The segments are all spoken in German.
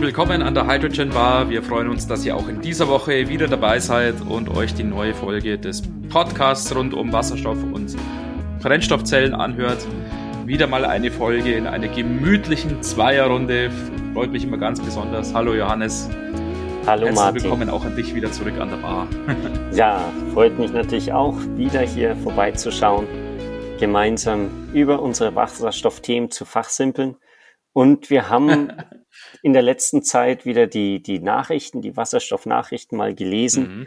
Herzlich willkommen an der Hydrogen Bar. Wir freuen uns, dass ihr auch in dieser Woche wieder dabei seid und euch die neue Folge des Podcasts rund um Wasserstoff und Brennstoffzellen anhört. Wieder mal eine Folge in einer gemütlichen Zweierrunde. Freut mich immer ganz besonders. Hallo Johannes. Hallo Herzlich Martin. willkommen auch an dich wieder zurück an der Bar. Ja, freut mich natürlich auch, wieder hier vorbeizuschauen, gemeinsam über unsere Wasserstoffthemen zu fachsimpeln. Und wir haben in der letzten Zeit wieder die, die Nachrichten, die Wasserstoffnachrichten mal gelesen. Mhm.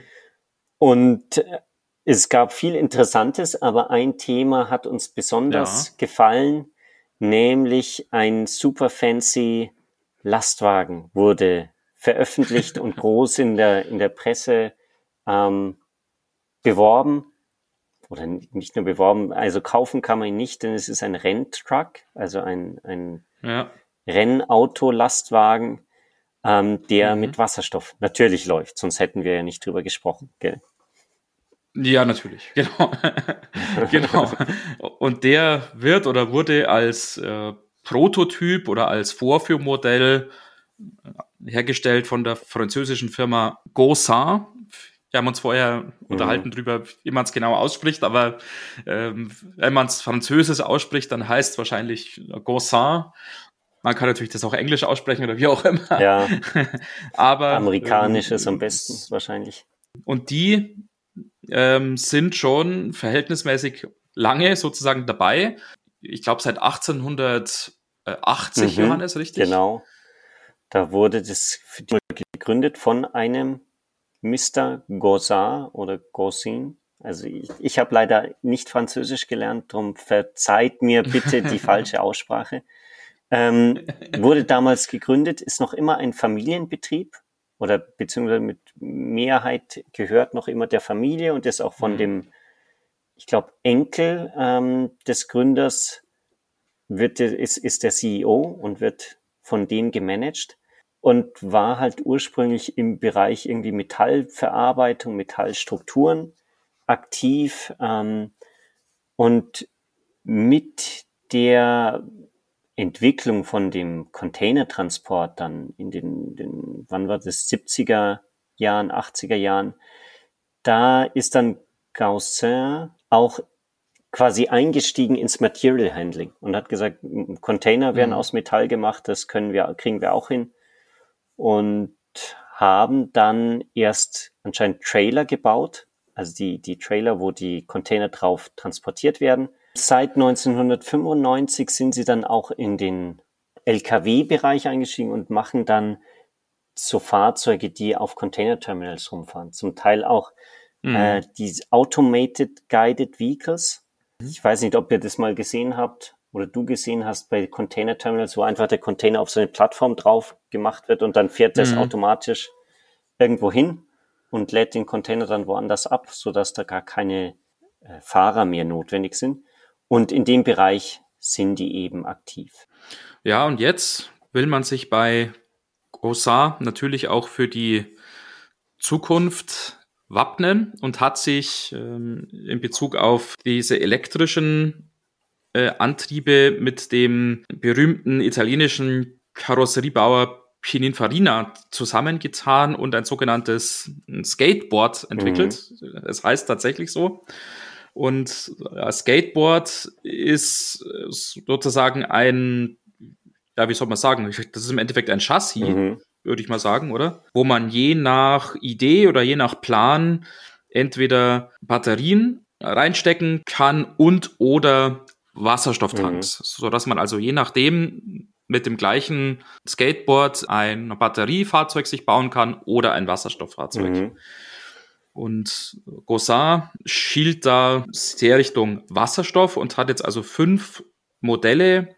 Und äh, es gab viel Interessantes, aber ein Thema hat uns besonders Ja. gefallen, nämlich ein super fancy Lastwagen wurde veröffentlicht und groß in der, in der Presse ähm, beworben. Oder nicht nur beworben, also kaufen kann man ihn nicht, denn es ist ein Renntruck, also ein, ein Ja. Rennauto-Lastwagen, ähm, der Mhm. mit Wasserstoff natürlich läuft, sonst hätten wir ja nicht drüber gesprochen. Gell? Ja, natürlich, genau. genau. Und der wird oder wurde als äh, Prototyp oder als Vorführmodell äh, hergestellt von der französischen Firma Gossin. Wir haben uns vorher unterhalten drüber, wie man es genau ausspricht, aber ähm, wenn man es französisch ausspricht, dann heißt es wahrscheinlich Gossin. Man kann natürlich das auch englisch aussprechen oder wie auch immer. Ja, aber amerikanisch ist ähm, am besten wahrscheinlich. und die ähm, sind schon verhältnismäßig lange sozusagen dabei. Ich glaube seit 1880, Mhm, Johannes, richtig? Genau. Da wurde das gegründet von einem Mr. Gossin oder Gossin. Also ich, ich habe leider nicht Französisch gelernt, darum verzeiht mir bitte die falsche Aussprache. Ähm, wurde damals gegründet, ist noch immer ein Familienbetrieb oder beziehungsweise mit Mehrheit gehört noch immer der Familie und ist auch von Mhm. dem, ich glaube, Enkel ähm, des Gründers wird, ist, ist der CEO und wird von dem gemanagt und war halt ursprünglich im Bereich irgendwie Metallverarbeitung, Metallstrukturen aktiv ähm, und mit der Entwicklung von dem Containertransport dann in den, den wann war das, 70er Jahren, 80er Jahren, da ist dann Gaussin auch quasi eingestiegen ins Material Handling und hat gesagt, Container werden Mhm. aus Metall gemacht, das können wir, kriegen wir auch hin. Und haben dann erst anscheinend Trailer gebaut, also die, die Trailer, wo die Container drauf transportiert werden. Seit 1995 sind sie dann auch in den LKW-Bereich eingestiegen und machen dann so Fahrzeuge, die auf Container-Terminals rumfahren. Zum Teil auch Mhm. äh, die Automated Guided Vehicles. Ich weiß nicht, ob ihr das mal gesehen habt oder du gesehen hast bei Container Terminals, wo einfach der Container auf so eine Plattform drauf gemacht wird und dann fährt das Mhm. automatisch irgendwo hin und lädt den Container dann woanders ab, sodass da gar keine äh, Fahrer mehr notwendig sind. Und in dem Bereich sind die eben aktiv. Ja, und jetzt will man sich bei Gosar natürlich auch für die Zukunft wappnen und hat sich ähm, in Bezug auf diese elektrischen äh, Antriebe mit dem berühmten italienischen Karosseriebauer Pininfarina zusammengetan und ein sogenanntes Skateboard entwickelt. Es heißt tatsächlich so. Und ja, Skateboard ist sozusagen ein, ja, wie soll man sagen, das ist im Endeffekt ein Chassis, Mhm. würde ich mal sagen, oder? Wo man je nach Idee oder je nach Plan entweder Batterien reinstecken kann und oder Wasserstofftanks, so dass man also je nachdem mit dem gleichen Skateboard ein Batteriefahrzeug sich bauen kann oder ein Wasserstofffahrzeug. Mhm. Und Gossin schielt da sehr Richtung Wasserstoff und hat jetzt also fünf Modelle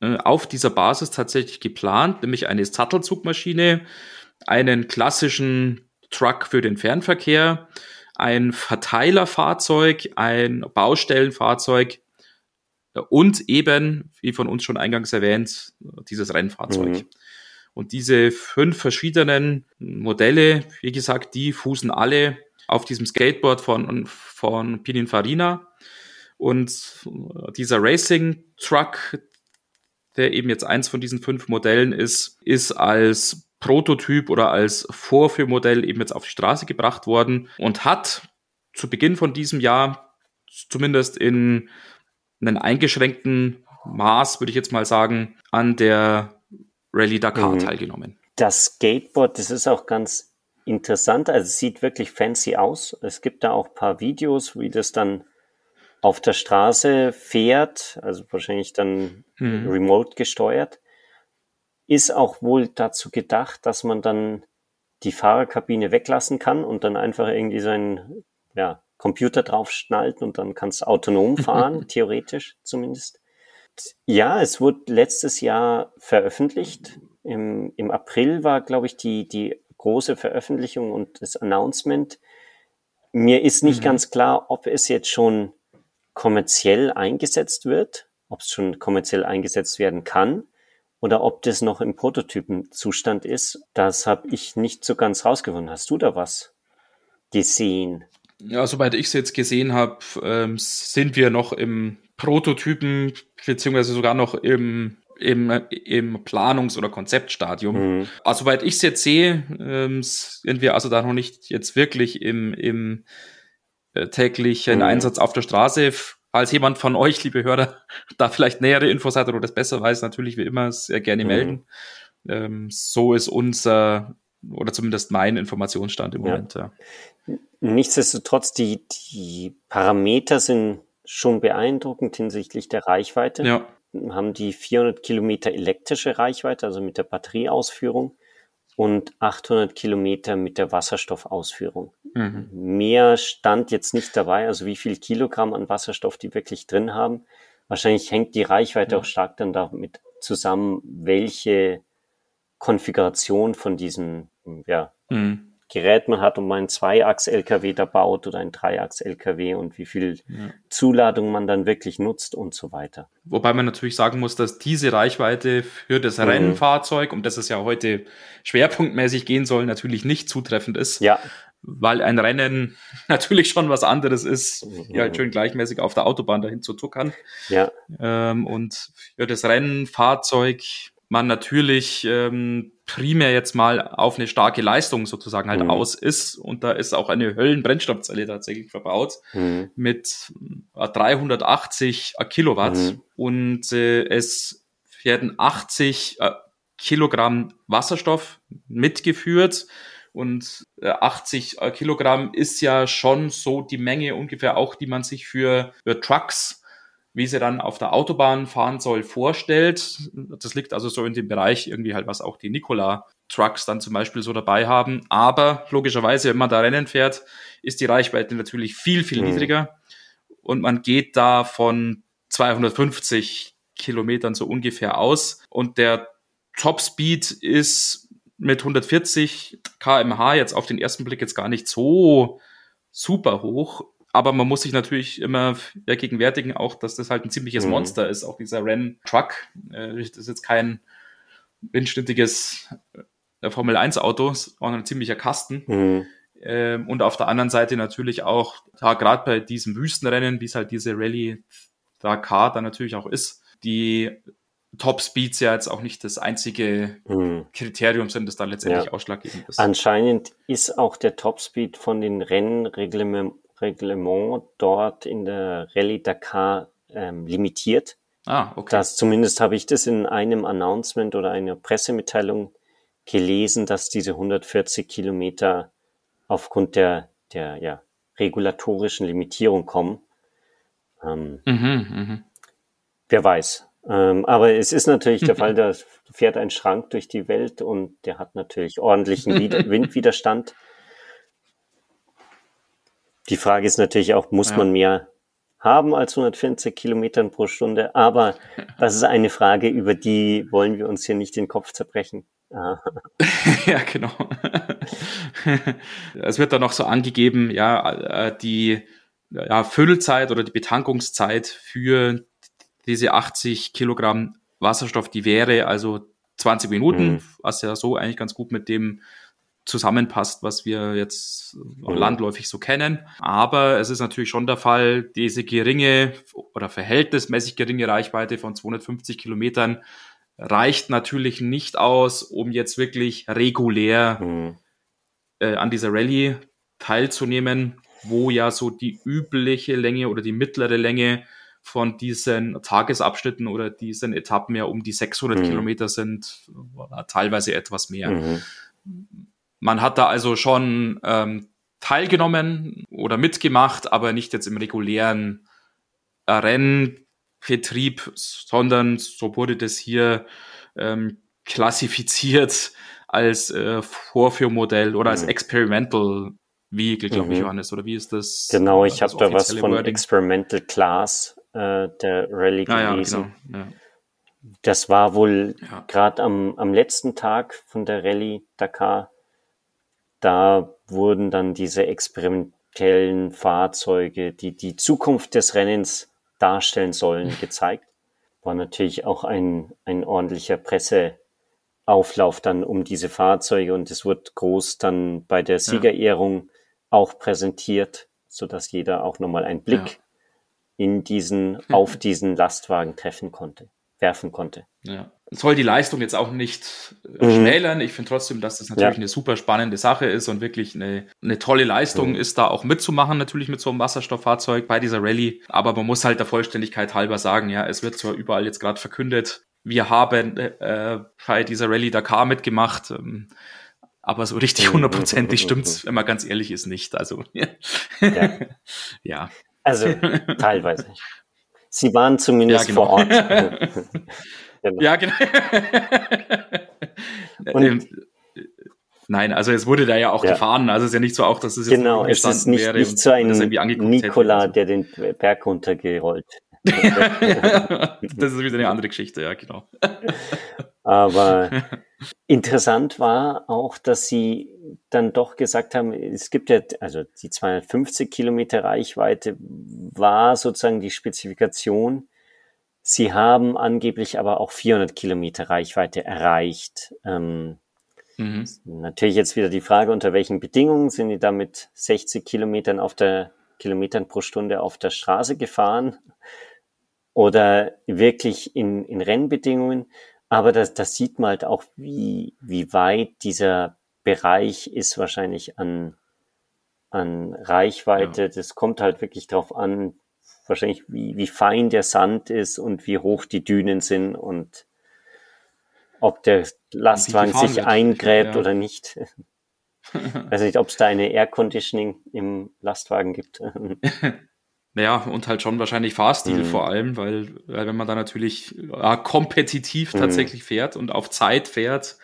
äh, auf dieser Basis tatsächlich geplant, nämlich eine Sattelzugmaschine, einen klassischen Truck für den Fernverkehr, ein Verteilerfahrzeug, ein Baustellenfahrzeug äh, und eben, wie von uns schon eingangs erwähnt, dieses Rennfahrzeug. Mhm. Und diese fünf verschiedenen Modelle, wie gesagt, die fußen alle auf diesem Skateboard von, von Pininfarina. Und dieser Racing Truck, der eben jetzt eins von diesen fünf Modellen ist, ist als Prototyp oder als Vorführmodell eben jetzt auf die Straße gebracht worden und hat zu Beginn von diesem Jahr zumindest in einen eingeschränkten Maß, würde ich jetzt mal sagen, an der Rallye Dakar mhm. teilgenommen. Das Skateboard, das ist auch ganz interessant. Also es sieht wirklich fancy aus. Es gibt da auch ein paar Videos, wie das dann auf der Straße fährt, also wahrscheinlich dann mhm. remote gesteuert. Ist auch wohl dazu gedacht, dass man dann die Fahrerkabine weglassen kann und dann einfach irgendwie seinen ja, Computer draufschnallt und dann kann es autonom fahren, theoretisch zumindest. Ja, es wurde letztes Jahr veröffentlicht. Im, im April war, glaube ich, die, die große Veröffentlichung und das Announcement. Mir ist nicht mhm. ganz klar, ob es jetzt schon kommerziell eingesetzt wird, ob es schon kommerziell eingesetzt werden kann oder ob das noch im Prototypenzustand ist. Das habe ich nicht so ganz rausgefunden. Hast du da was gesehen? Ja, soweit ich es jetzt gesehen habe, ähm, sind wir noch im Prototypen, beziehungsweise sogar noch im, im, im Planungs- oder Konzeptstadium. Mhm. Also, soweit ich es jetzt sehe, ähm, sind wir also da noch nicht jetzt wirklich im, im äh, täglichen mhm. Einsatz auf der Straße. Falls jemand von euch, liebe Hörer, da vielleicht nähere Infos hat oder das besser weiß, natürlich wie immer sehr gerne mhm. melden. Ähm, so ist unser oder zumindest mein Informationsstand im Moment. Ja. Nichtsdestotrotz, die, die Parameter sind schon beeindruckend hinsichtlich der Reichweite. Ja. Haben die 400 Kilometer elektrische Reichweite, also mit der Batterieausführung und 800 Kilometer mit der Wasserstoffausführung. Mhm. Mehr stand jetzt nicht dabei, also wie viel Kilogramm an Wasserstoff die wirklich drin haben. Wahrscheinlich hängt die Reichweite mhm. auch stark dann damit zusammen, welche Konfiguration von diesem ja, mhm. Gerät man hat, um einen Zweiachs-LKW da baut oder ein Dreiachs-LKW und wie viel ja. Zuladung man dann wirklich nutzt und so weiter. Wobei man natürlich sagen muss, dass diese Reichweite für das mhm. Rennfahrzeug, um das es ja heute schwerpunktmäßig gehen soll, natürlich nicht zutreffend ist. Ja. Weil ein Rennen natürlich schon was anderes ist, mhm. hier halt schön gleichmäßig auf der Autobahn dahin zu tuckern. Ja. Ähm, und für das Rennfahrzeug man natürlich ähm, primär jetzt mal auf eine starke Leistung sozusagen halt mhm. aus ist. Und da ist auch eine Höllenbrennstoffzelle tatsächlich verbaut mhm. mit 380 äh, Kilowatt. Mhm. Und äh, es werden 80 äh, Kilogramm Wasserstoff mitgeführt. Und äh, 80 äh, Kilogramm ist ja schon so die Menge ungefähr auch, die man sich für, für Trucks wie sie dann auf der Autobahn fahren soll, vorstellt. Das liegt also so in dem Bereich irgendwie halt, was auch die Nikola Trucks dann zum Beispiel so dabei haben. Aber logischerweise, wenn man da Rennen fährt, ist die Reichweite natürlich viel, viel mhm. niedriger. Und man geht da von 250 Kilometern so ungefähr aus. Und der Topspeed ist mit 140 kmh jetzt auf den ersten Blick jetzt gar nicht so super hoch. Aber man muss sich natürlich immer vergegenwärtigen, auch, dass das halt ein ziemliches mhm. Monster ist, auch dieser Renn-Truck. Äh, das ist jetzt kein windschnittiges äh, Formel 1-Auto, sondern ein ziemlicher Kasten. Mhm. Ähm, und auf der anderen Seite natürlich auch, ja, gerade bei diesem Wüstenrennen, wie es halt diese Rallye Dakar dann natürlich auch ist, die Top Speeds ja jetzt auch nicht das einzige hm. Kriterium sind, das da letztendlich ja. ausschlaggebend ist. Anscheinend ist auch der Top Speed von den Rennreglementen Reglement dort in der Rallye Dakar ähm, limitiert. Ah, okay. Das, zumindest habe ich das in einem Announcement oder einer Pressemitteilung gelesen, dass diese 140 Kilometer aufgrund der, der ja, regulatorischen Limitierung kommen. Ähm, mhm, mh. Wer weiß. Ähm, aber es ist natürlich der Fall, da fährt ein Schrank durch die Welt und der hat natürlich ordentlichen Windwiderstand. Die Frage ist natürlich auch, muss ja. man mehr haben als 140 Kilometern pro Stunde? Aber das ist eine Frage, über die wollen wir uns hier nicht den Kopf zerbrechen. ja, genau. es wird dann noch so angegeben, ja, äh, die ja, Füllzeit oder die Betankungszeit für diese 80 Kilogramm Wasserstoff, die wäre also 20 Minuten, mhm. was ja so eigentlich ganz gut mit dem zusammenpasst, was wir jetzt mhm. landläufig so kennen. Aber es ist natürlich schon der Fall, diese geringe oder verhältnismäßig geringe Reichweite von 250 Kilometern reicht natürlich nicht aus, um jetzt wirklich regulär mhm. äh, an dieser Rallye teilzunehmen, wo ja so die übliche Länge oder die mittlere Länge von diesen Tagesabschnitten oder diesen Etappen ja um die 600 mhm. Kilometer sind, teilweise etwas mehr. Mhm. Man hat da also schon ähm, teilgenommen oder mitgemacht, aber nicht jetzt im regulären Rennbetrieb, sondern so wurde das hier ähm, klassifiziert als äh, Vorführmodell oder als mhm. Experimental Vehicle, glaube ich, mhm. Johannes, oder wie ist das? Genau, ich habe da was von Wording? Experimental Class äh, der Rallye ah, gelesen. Ja, genau. ja. Das war wohl ja. gerade am, am letzten Tag von der Rallye Dakar. Da wurden dann diese experimentellen Fahrzeuge, die die Zukunft des Rennens darstellen sollen, gezeigt. War natürlich auch ein, ein ordentlicher Presseauflauf dann um diese Fahrzeuge und es wird groß dann bei der Siegerehrung auch präsentiert, so dass jeder auch nochmal einen Blick ja. in diesen, auf diesen Lastwagen treffen konnte, werfen konnte. Ja. Soll die Leistung jetzt auch nicht äh, mhm. schmälern. Ich finde trotzdem, dass das natürlich ja. eine super spannende Sache ist und wirklich eine, eine tolle Leistung mhm. ist, da auch mitzumachen, natürlich mit so einem Wasserstofffahrzeug bei dieser Rallye. Aber man muss halt der Vollständigkeit halber sagen, ja, es wird zwar überall jetzt gerade verkündet, wir haben äh, bei dieser Rallye Dakar mitgemacht. Ähm, aber so richtig hundertprozentig stimmt's, wenn man ganz ehrlich ist, nicht. Also ja. ja. Also teilweise. Sie waren zumindest ja, genau. vor Ort. genau. Ja, genau. Und, ähm, Nein, also es wurde da ja auch ja. gefahren. Also es ist ja nicht so auch, dass es jetzt genau, es ist nicht, wäre nicht so ein Nikola, der den Berg runtergerollt. das ist wieder eine andere Geschichte, ja, genau. Aber interessant war auch, dass sie dann doch gesagt haben, es gibt ja, also die 250 Kilometer Reichweite war sozusagen die Spezifikation. Sie haben angeblich aber auch 400 Kilometer Reichweite erreicht. Ähm, mhm. Natürlich jetzt wieder die Frage, unter welchen Bedingungen sind die da mit 60 Kilometern auf der Kilometern pro Stunde auf der Straße gefahren oder wirklich in, in Rennbedingungen. Aber das, das sieht man halt auch, wie, wie weit dieser Bereich ist wahrscheinlich an, an Reichweite. Ja. Das kommt halt wirklich drauf an, wahrscheinlich wie, wie fein der Sand ist und wie hoch die Dünen sind und ob der Lastwagen sich wird. eingräbt ja. oder nicht. Also nicht, ob es da eine Air Conditioning im Lastwagen gibt. Ja, und halt schon wahrscheinlich Fahrstil mhm. vor allem, weil, weil wenn man da natürlich ja, kompetitiv mhm. tatsächlich fährt und auf Zeit fährt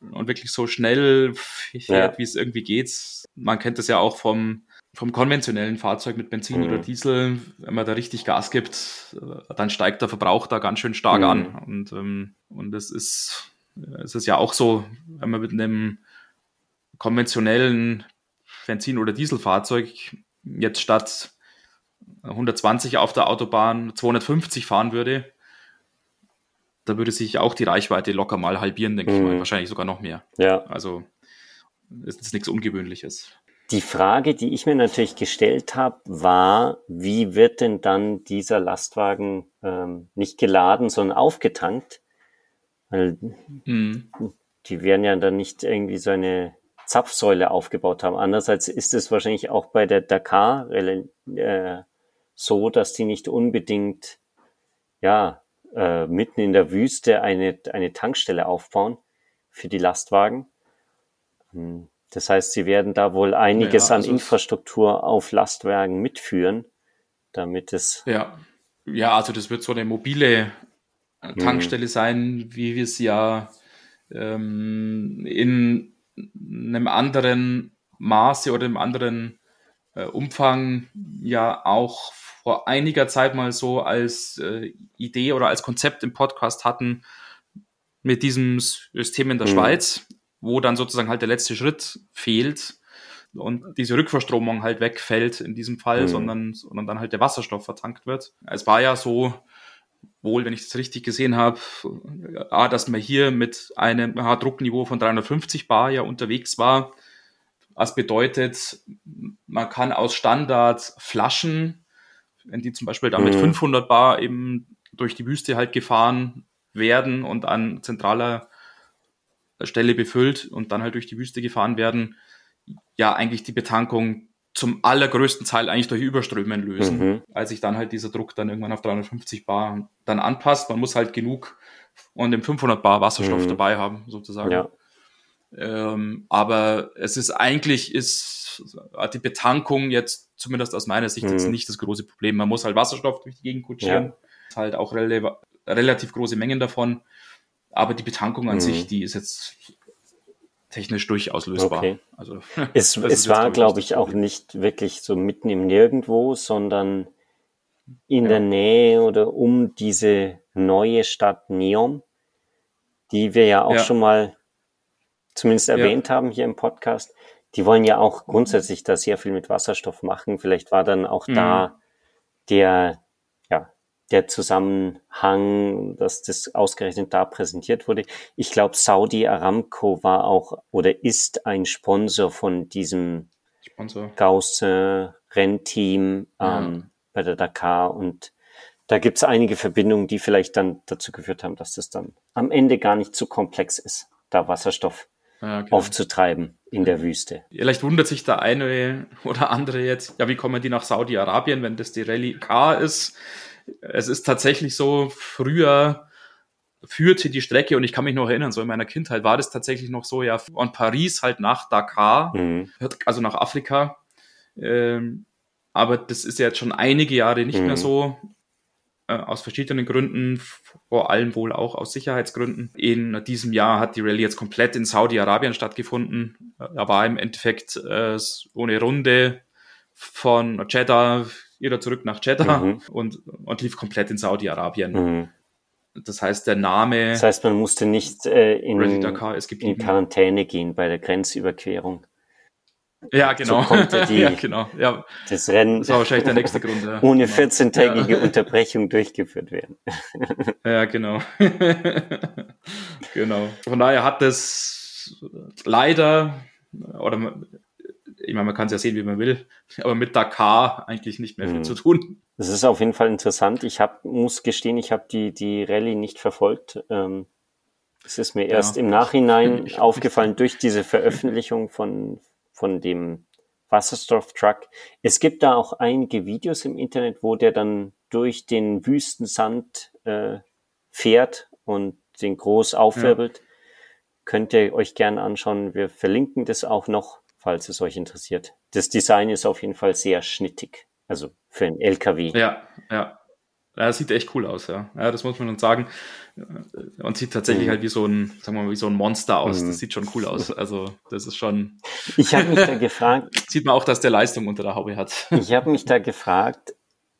und wirklich so schnell fährt, ja. wie es irgendwie geht. Man kennt das ja auch vom, vom konventionellen Fahrzeug mit Benzin mhm. oder Diesel. Wenn man da richtig Gas gibt, dann steigt der Verbrauch da ganz schön stark an. Mhm. Und, ähm, und es ist, es ist ja auch so, wenn man mit einem konventionellen Benzin- oder Dieselfahrzeug jetzt statt 120 auf der Autobahn 250 fahren würde, da würde sich auch die Reichweite locker mal halbieren, denke mhm. ich mal. Mhm. Wahrscheinlich sogar noch mehr. Ja. Also ist jetzt nichts Ungewöhnliches. Die Frage, die ich mir natürlich gestellt habe, war, wie wird denn dann dieser Lastwagen ähm, nicht geladen, sondern aufgetankt? Weil mhm. die werden ja dann nicht irgendwie so eine Zapfsäule aufgebaut haben. Andererseits ist es wahrscheinlich auch bei der Dakar äh, so, dass die nicht unbedingt, ja, äh, mitten in der Wüste eine, eine Tankstelle aufbauen für die Lastwagen. Hm, das heißt, sie werden da wohl einiges ja, also an Infrastruktur auf Lastwagen mitführen, damit es. Ja, ja, also das wird so eine mobile äh, Tankstelle mhm. sein, wie wir es ja ähm, in einem anderen Maße oder einem anderen äh, Umfang ja auch vor einiger Zeit mal so als äh, Idee oder als Konzept im Podcast hatten mit diesem System in der mhm. Schweiz, wo dann sozusagen halt der letzte Schritt fehlt und diese Rückverstromung halt wegfällt in diesem Fall, mhm. sondern, sondern dann halt der Wasserstoff vertankt wird. Es war ja so, wohl, wenn ich das richtig gesehen habe, A, dass man hier mit einem Druckniveau von 350 Bar ja unterwegs war. Was bedeutet, man kann aus Standard Flaschen, wenn die zum Beispiel da mit 500 mhm. Bar eben durch die Wüste halt gefahren werden und an zentraler Stelle befüllt und dann halt durch die Wüste gefahren werden, ja eigentlich die Betankung zum allergrößten Teil eigentlich durch Überströmen lösen, mhm. als sich dann halt dieser Druck dann irgendwann auf 350 Bar dann anpasst. Man muss halt genug und dem 500 Bar Wasserstoff mhm. dabei haben, sozusagen. Ja. Ähm, aber es ist eigentlich ist die Betankung jetzt zumindest aus meiner Sicht mhm. jetzt nicht das große Problem. Man muss halt Wasserstoff durch die Gegend kutschieren, ja. halt auch rele relativ große Mengen davon. Aber die Betankung an sich, mhm. die ist jetzt technisch durchaus lösbar. Okay. Also, es, es war, glaube ich, auch nicht wirklich so mitten im Nirgendwo, sondern in ja. der Nähe oder um diese neue Stadt Neom, die wir ja auch ja. schon mal zumindest erwähnt ja. haben hier im Podcast. Die wollen ja auch grundsätzlich da sehr viel mit Wasserstoff machen. Vielleicht war dann auch mhm. da der, der Zusammenhang, dass das ausgerechnet da präsentiert wurde. Ich glaube, Saudi Aramco war auch oder ist ein Sponsor von diesem Sponsor. Gauss Rennteam ja. ähm, bei der Dakar und da gibt es einige Verbindungen, die vielleicht dann dazu geführt haben, dass das dann am Ende gar nicht zu komplex ist, da Wasserstoff ja, genau. aufzutreiben in der Wüste. Vielleicht wundert sich der eine oder andere jetzt, ja, wie kommen die nach Saudi-Arabien, wenn das die Rallye K ist? Es ist tatsächlich so, früher führte die Strecke, und ich kann mich noch erinnern, so in meiner Kindheit war das tatsächlich noch so, ja, von Paris halt nach Dakar, mhm. also nach Afrika. Ähm, aber das ist ja jetzt schon einige Jahre nicht mhm. mehr so, äh, aus verschiedenen Gründen, vor allem wohl auch aus Sicherheitsgründen. In diesem Jahr hat die Rallye jetzt komplett in Saudi-Arabien stattgefunden. Da war im Endeffekt äh, so eine Runde von Jeddah wieder zurück nach Jeddah mhm. und, und lief komplett in Saudi-Arabien. Mhm. Das heißt, der Name. Das heißt, man musste nicht äh, in, Dakar in Quarantäne gehen bei der Grenzüberquerung. Ja, genau. So konnte die, ja, genau. Ja, das Rennen das war wahrscheinlich der nächste Grund. Ja. Ohne 14-tägige ja. Unterbrechung durchgeführt werden. Ja, genau. genau. Von daher hat das leider, oder meine, man kann es ja sehen, wie man will, aber mit Dakar eigentlich nicht mehr viel mhm. zu tun. Das ist auf jeden Fall interessant. Ich hab, muss gestehen, ich habe die, die Rallye nicht verfolgt. Ähm, es ist mir erst ja, im Nachhinein aufgefallen durch diese Veröffentlichung von, von dem Wasserstofftruck. Es gibt da auch einige Videos im Internet, wo der dann durch den Wüstensand äh, fährt und den groß aufwirbelt. Ja. Könnt ihr euch gerne anschauen. Wir verlinken das auch noch falls es euch interessiert. Das Design ist auf jeden Fall sehr schnittig, also für ein LKW. Ja, ja. Ja, sieht echt cool aus, ja. Ja, das muss man uns sagen. Und sieht tatsächlich mhm. halt wie so ein, sagen wir mal, wie so ein Monster aus. Mhm. Das sieht schon cool aus. Also, das ist schon. Ich habe mich da gefragt. sieht man auch, dass der Leistung unter der Haube hat. ich habe mich da gefragt,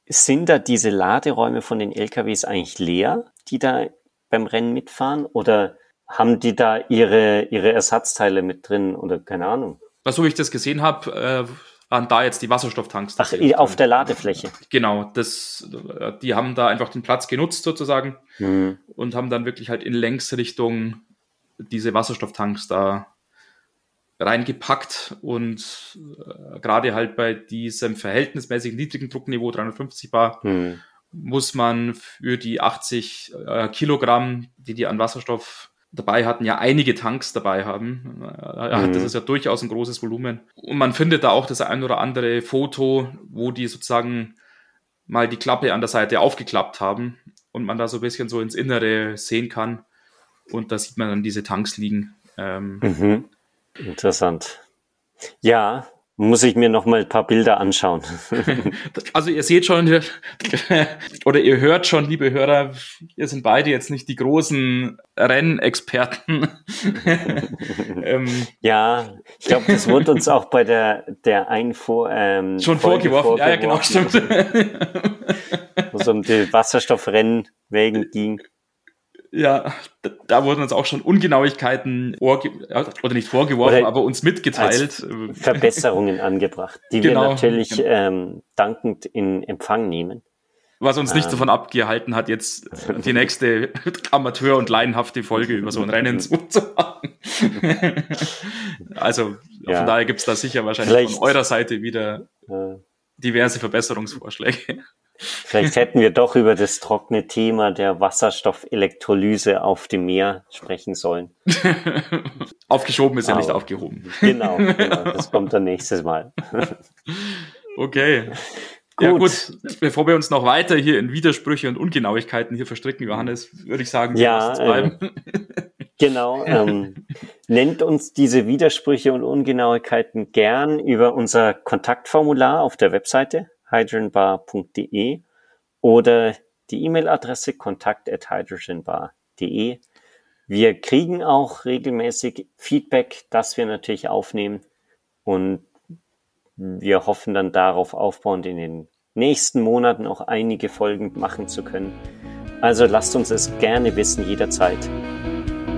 sind da diese Laderäume von den LKWs eigentlich leer, die da beim Rennen mitfahren? Oder haben die da ihre, ihre Ersatzteile mit drin? Oder keine Ahnung? So wie ich das gesehen habe, äh, waren da jetzt die Wasserstofftanks. Ach, auf der Ladefläche. Genau, das, die haben da einfach den Platz genutzt sozusagen mhm. und haben dann wirklich halt in Längsrichtung diese Wasserstofftanks da reingepackt und äh, gerade halt bei diesem verhältnismäßig niedrigen Druckniveau 350 Bar mhm. muss man für die 80 äh, Kilogramm, die die an Wasserstoff dabei hatten, ja einige Tanks dabei haben. Mhm. Das ist ja durchaus ein großes Volumen. Und man findet da auch das ein oder andere Foto, wo die sozusagen mal die Klappe an der Seite aufgeklappt haben und man da so ein bisschen so ins Innere sehen kann. Und da sieht man dann diese Tanks liegen. Ähm, mhm. Interessant. Ja, muss ich mir noch mal ein paar Bilder anschauen. also ihr seht schon, oder ihr hört schon, liebe Hörer, wir sind beide jetzt nicht die großen Rennexperten. ähm, ja, ich glaube, das wurde uns auch bei der, der Einfuhr ähm, schon vorgeworfen. vorgeworfen. Ja, ja, genau, stimmt. Wo es um die Wasserstoffrennwägen ging ja, da wurden uns auch schon Ungenauigkeiten oder nicht vorgeworfen, oder aber uns mitgeteilt. Verbesserungen angebracht, die genau, wir natürlich genau. ähm, dankend in Empfang nehmen. Was uns nicht ähm. davon abgehalten hat, jetzt die nächste Amateur- und laienhafte Folge über so ein Rennen zu machen. also ja. von daher gibt es da sicher wahrscheinlich Vielleicht, von eurer Seite wieder diverse Verbesserungsvorschläge. Vielleicht hätten wir doch über das trockene Thema der Wasserstoffelektrolyse auf dem Meer sprechen sollen. Aufgeschoben ist ja nicht aufgehoben. Genau, genau, das kommt dann nächstes Mal. okay. Gut. Ja gut, bevor wir uns noch weiter hier in Widersprüche und Ungenauigkeiten hier verstricken, Johannes, würde ich sagen, ja, äh, genau. Ähm, nennt uns diese Widersprüche und Ungenauigkeiten gern über unser Kontaktformular auf der Webseite hydrogenbar.de oder die E-Mail-Adresse kontakt@hydrogenbar.de. Wir kriegen auch regelmäßig Feedback, das wir natürlich aufnehmen und wir hoffen dann darauf aufbauend in den nächsten Monaten auch einige Folgen machen zu können. Also lasst uns es gerne wissen jederzeit.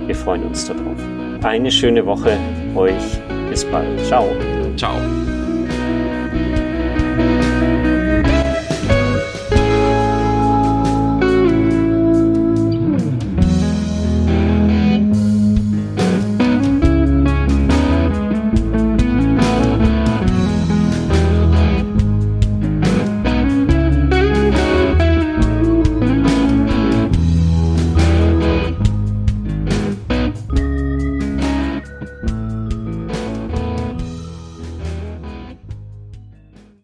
Wir freuen uns darauf. Eine schöne Woche euch. Bis bald. Ciao. Ciao.